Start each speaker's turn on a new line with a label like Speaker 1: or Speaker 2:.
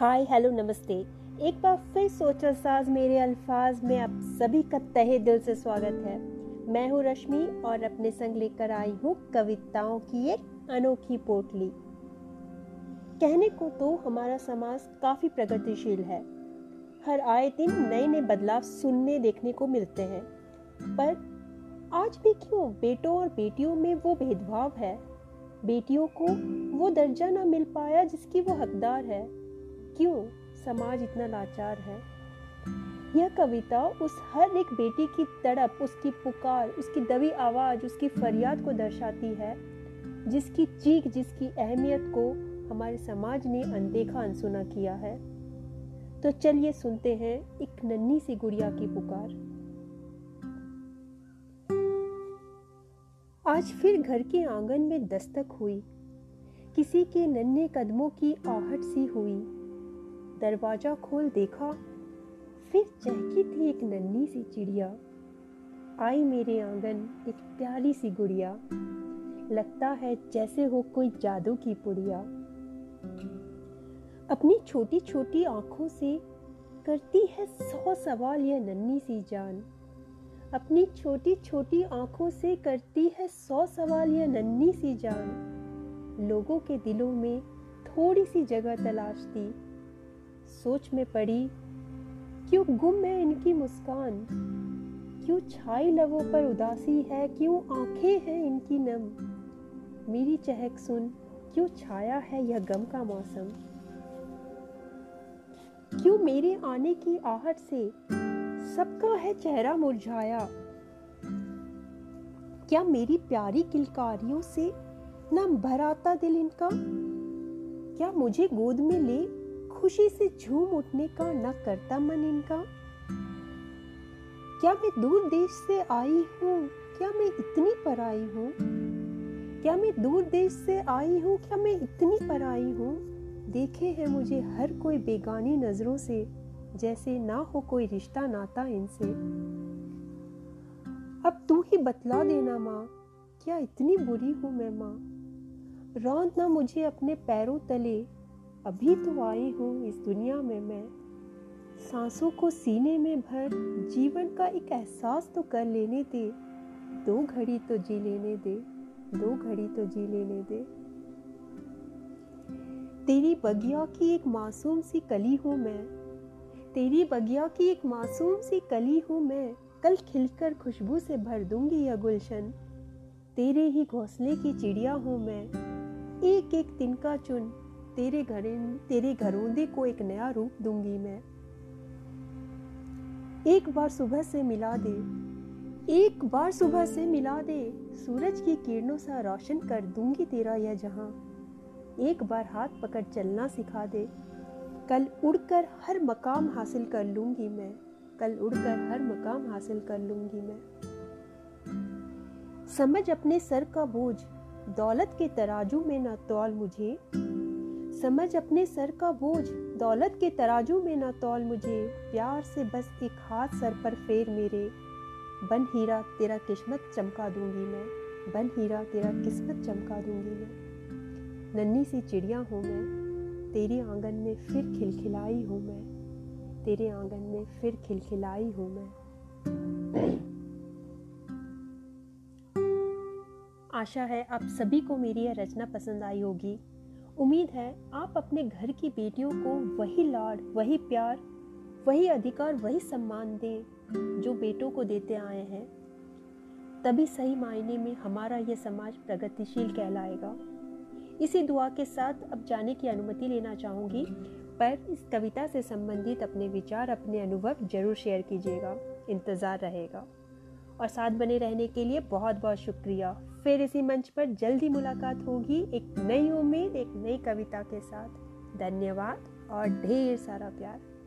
Speaker 1: हाय, hello, नमस्ते। एक बार फिर सोचा साज मेरे अल्फाज में आप सभी का तहे दिल से स्वागत है। मैं हूँ रश्मि और अपने संग लेकर आई हूँ कविताओं की एक अनोखी पोटली। कहने को तो हमारा समाज काफ़ी प्रगतिशील है। हर आए दिन नए नए बदलाव सुनने, देखने को मिलते हैं। पर आज भी क्यों बेटों और बेटियों में वो भेदभाव है? बेटियों को वो दर्जा ना मिल पाया जिसकी वो हकदार है। क्यों समाज इतना लाचार है? यह कविता उस हर एक बेटी की तड़प, उसकी पुकार, उसकी दबी आवाज़, उसकी फरियाद को दर्शाती है, जिसकी चीख, जिसकी अहमियत को हमारे समाज ने अनदेखा, अनसुना किया है। तो चलिए सुनते हैं एक नन्ही सी गुड़िया की पुकार। आज फिर घर के आँगन में दस्तक हुई। किसी के नन्हे कदमों की आहट सी हुई। दरवाज़ा खोल देखा, फिर चहकी थी एक नन्ही सी चिड़िया। आई मेरे आँगन एक प्यारी सी गुड़िया। लगता है जैसे हो कोई जादू की पुड़िया। अपनी छोटी छोटी आँखों से करती है सौ सवाल यह नन्ही सी जान। अपनी छोटी छोटी आँखों से करती है सौ सवाल यह नन्ही सी जान। लोगों के दिलों में थोड़ी सी जगह तलाशती। सोच में पड़ी, क्यों गुम है इनकी मुस्कान? क्यों छाई लबों पर उदासी है? क्यों आँखें हैं इनकी नम? मेरी चहक सुन, क्यों छाया है यह गम का मौसम? क्यों मेरे आने की आहट से सबका है चेहरा मुरझाया? क्या मेरी प्यारी किलकारियों से न भर आता दिल इनका? क्या मुझे गोद में ले खुशी से झूम उठने का न करता मन इनका। क्या मैं दूर देश से आई हूँ? क्या मैं इतनी पर आई हूँ? क्या मैं दूर देश से आई हूँ? क्या मैं इतनी पर आई हूँ? देखे हैं मुझे हर कोई बेगानी नज़रों से, जैसे ना हो कोई रिश्ता नाता इनसे। अब तू ही बतला देना माँ, क्या इतनी बुरी हूँ मैं माँ? रौंद ना मुझे अपने पैरों तले अभी तो आई हूँ इस दुनिया में मैं। सांसों को सीने में भर, जीवन का एक एहसास तो कर लेने दे। दो घड़ी तो जी लेने दे, दो घड़ी तो जी लेने दे। तेरी बगिया की एक मासूम सी कली हूँ मैं। तेरी बगिया की एक मासूम सी कली हूँ मैं। कल खिलकर खुशबू से भर दूँगी यह गुलशन। तेरे ही घोंसले की चिड़िया हूँ मैं। एक एक तिनका चुन तेरे घर, तेरे घरोंदे को एक नया रूप दूँगी मैं। एक बार सुबह से मिला दे, एक बार सुबह से मिला दे, सूरज की किरणों सा रोशन कर दूँगी तेरा यह जहाँ। एक बार हाथ पकड़ चलना सिखा दे, कल उड़कर हर मकाम हासिल कर लूँगी मैं, कल उड़कर हर मकाम हासिल कर लूँगी मैं। समझ अपने सर का बोझ, दौलत के तराजू में न तौल मुझे समझ अपने सर का बोझ। दौलत के तराजू में ना तौल मुझे। प्यार से बस एक हाथ सर पर फेर मेरे। बन हीरा, तेरा किस्मत चमका दूँगी मैं। बन हीरा, तेरा किस्मत चमका दूँगी मैं। नन्ही सी चिड़िया हूँ मैं। तेरे आँगन में फिर खिलखिलाई हूँ मैं। तेरे आँगन में फिर खिलखिलाई हूँ मैं। आशा है आप सभी को मेरी यह रचना पसंद आई होगी। उम्मीद है आप अपने घर की बेटियों को वही लाड, वही प्यार, वही अधिकार, वही सम्मान दें जो बेटों को देते आए हैं। तभी सही मायने में हमारा यह समाज प्रगतिशील कहलाएगा। इसी दुआ के साथ अब जाने की अनुमति लेना चाहूँगी, पर इस कविता से संबंधित अपने विचार, अपने अनुभव ज़रूर शेयर कीजिएगा। इंतज़ार रहेगा। और साथ बने रहने के लिए बहुत बहुत शुक्रिया। फिर इसी मंच पर जल्दी मुलाकात होगी एक नई उम्मीद, एक नई कविता के साथ। धन्यवाद और ढेर सारा प्यार।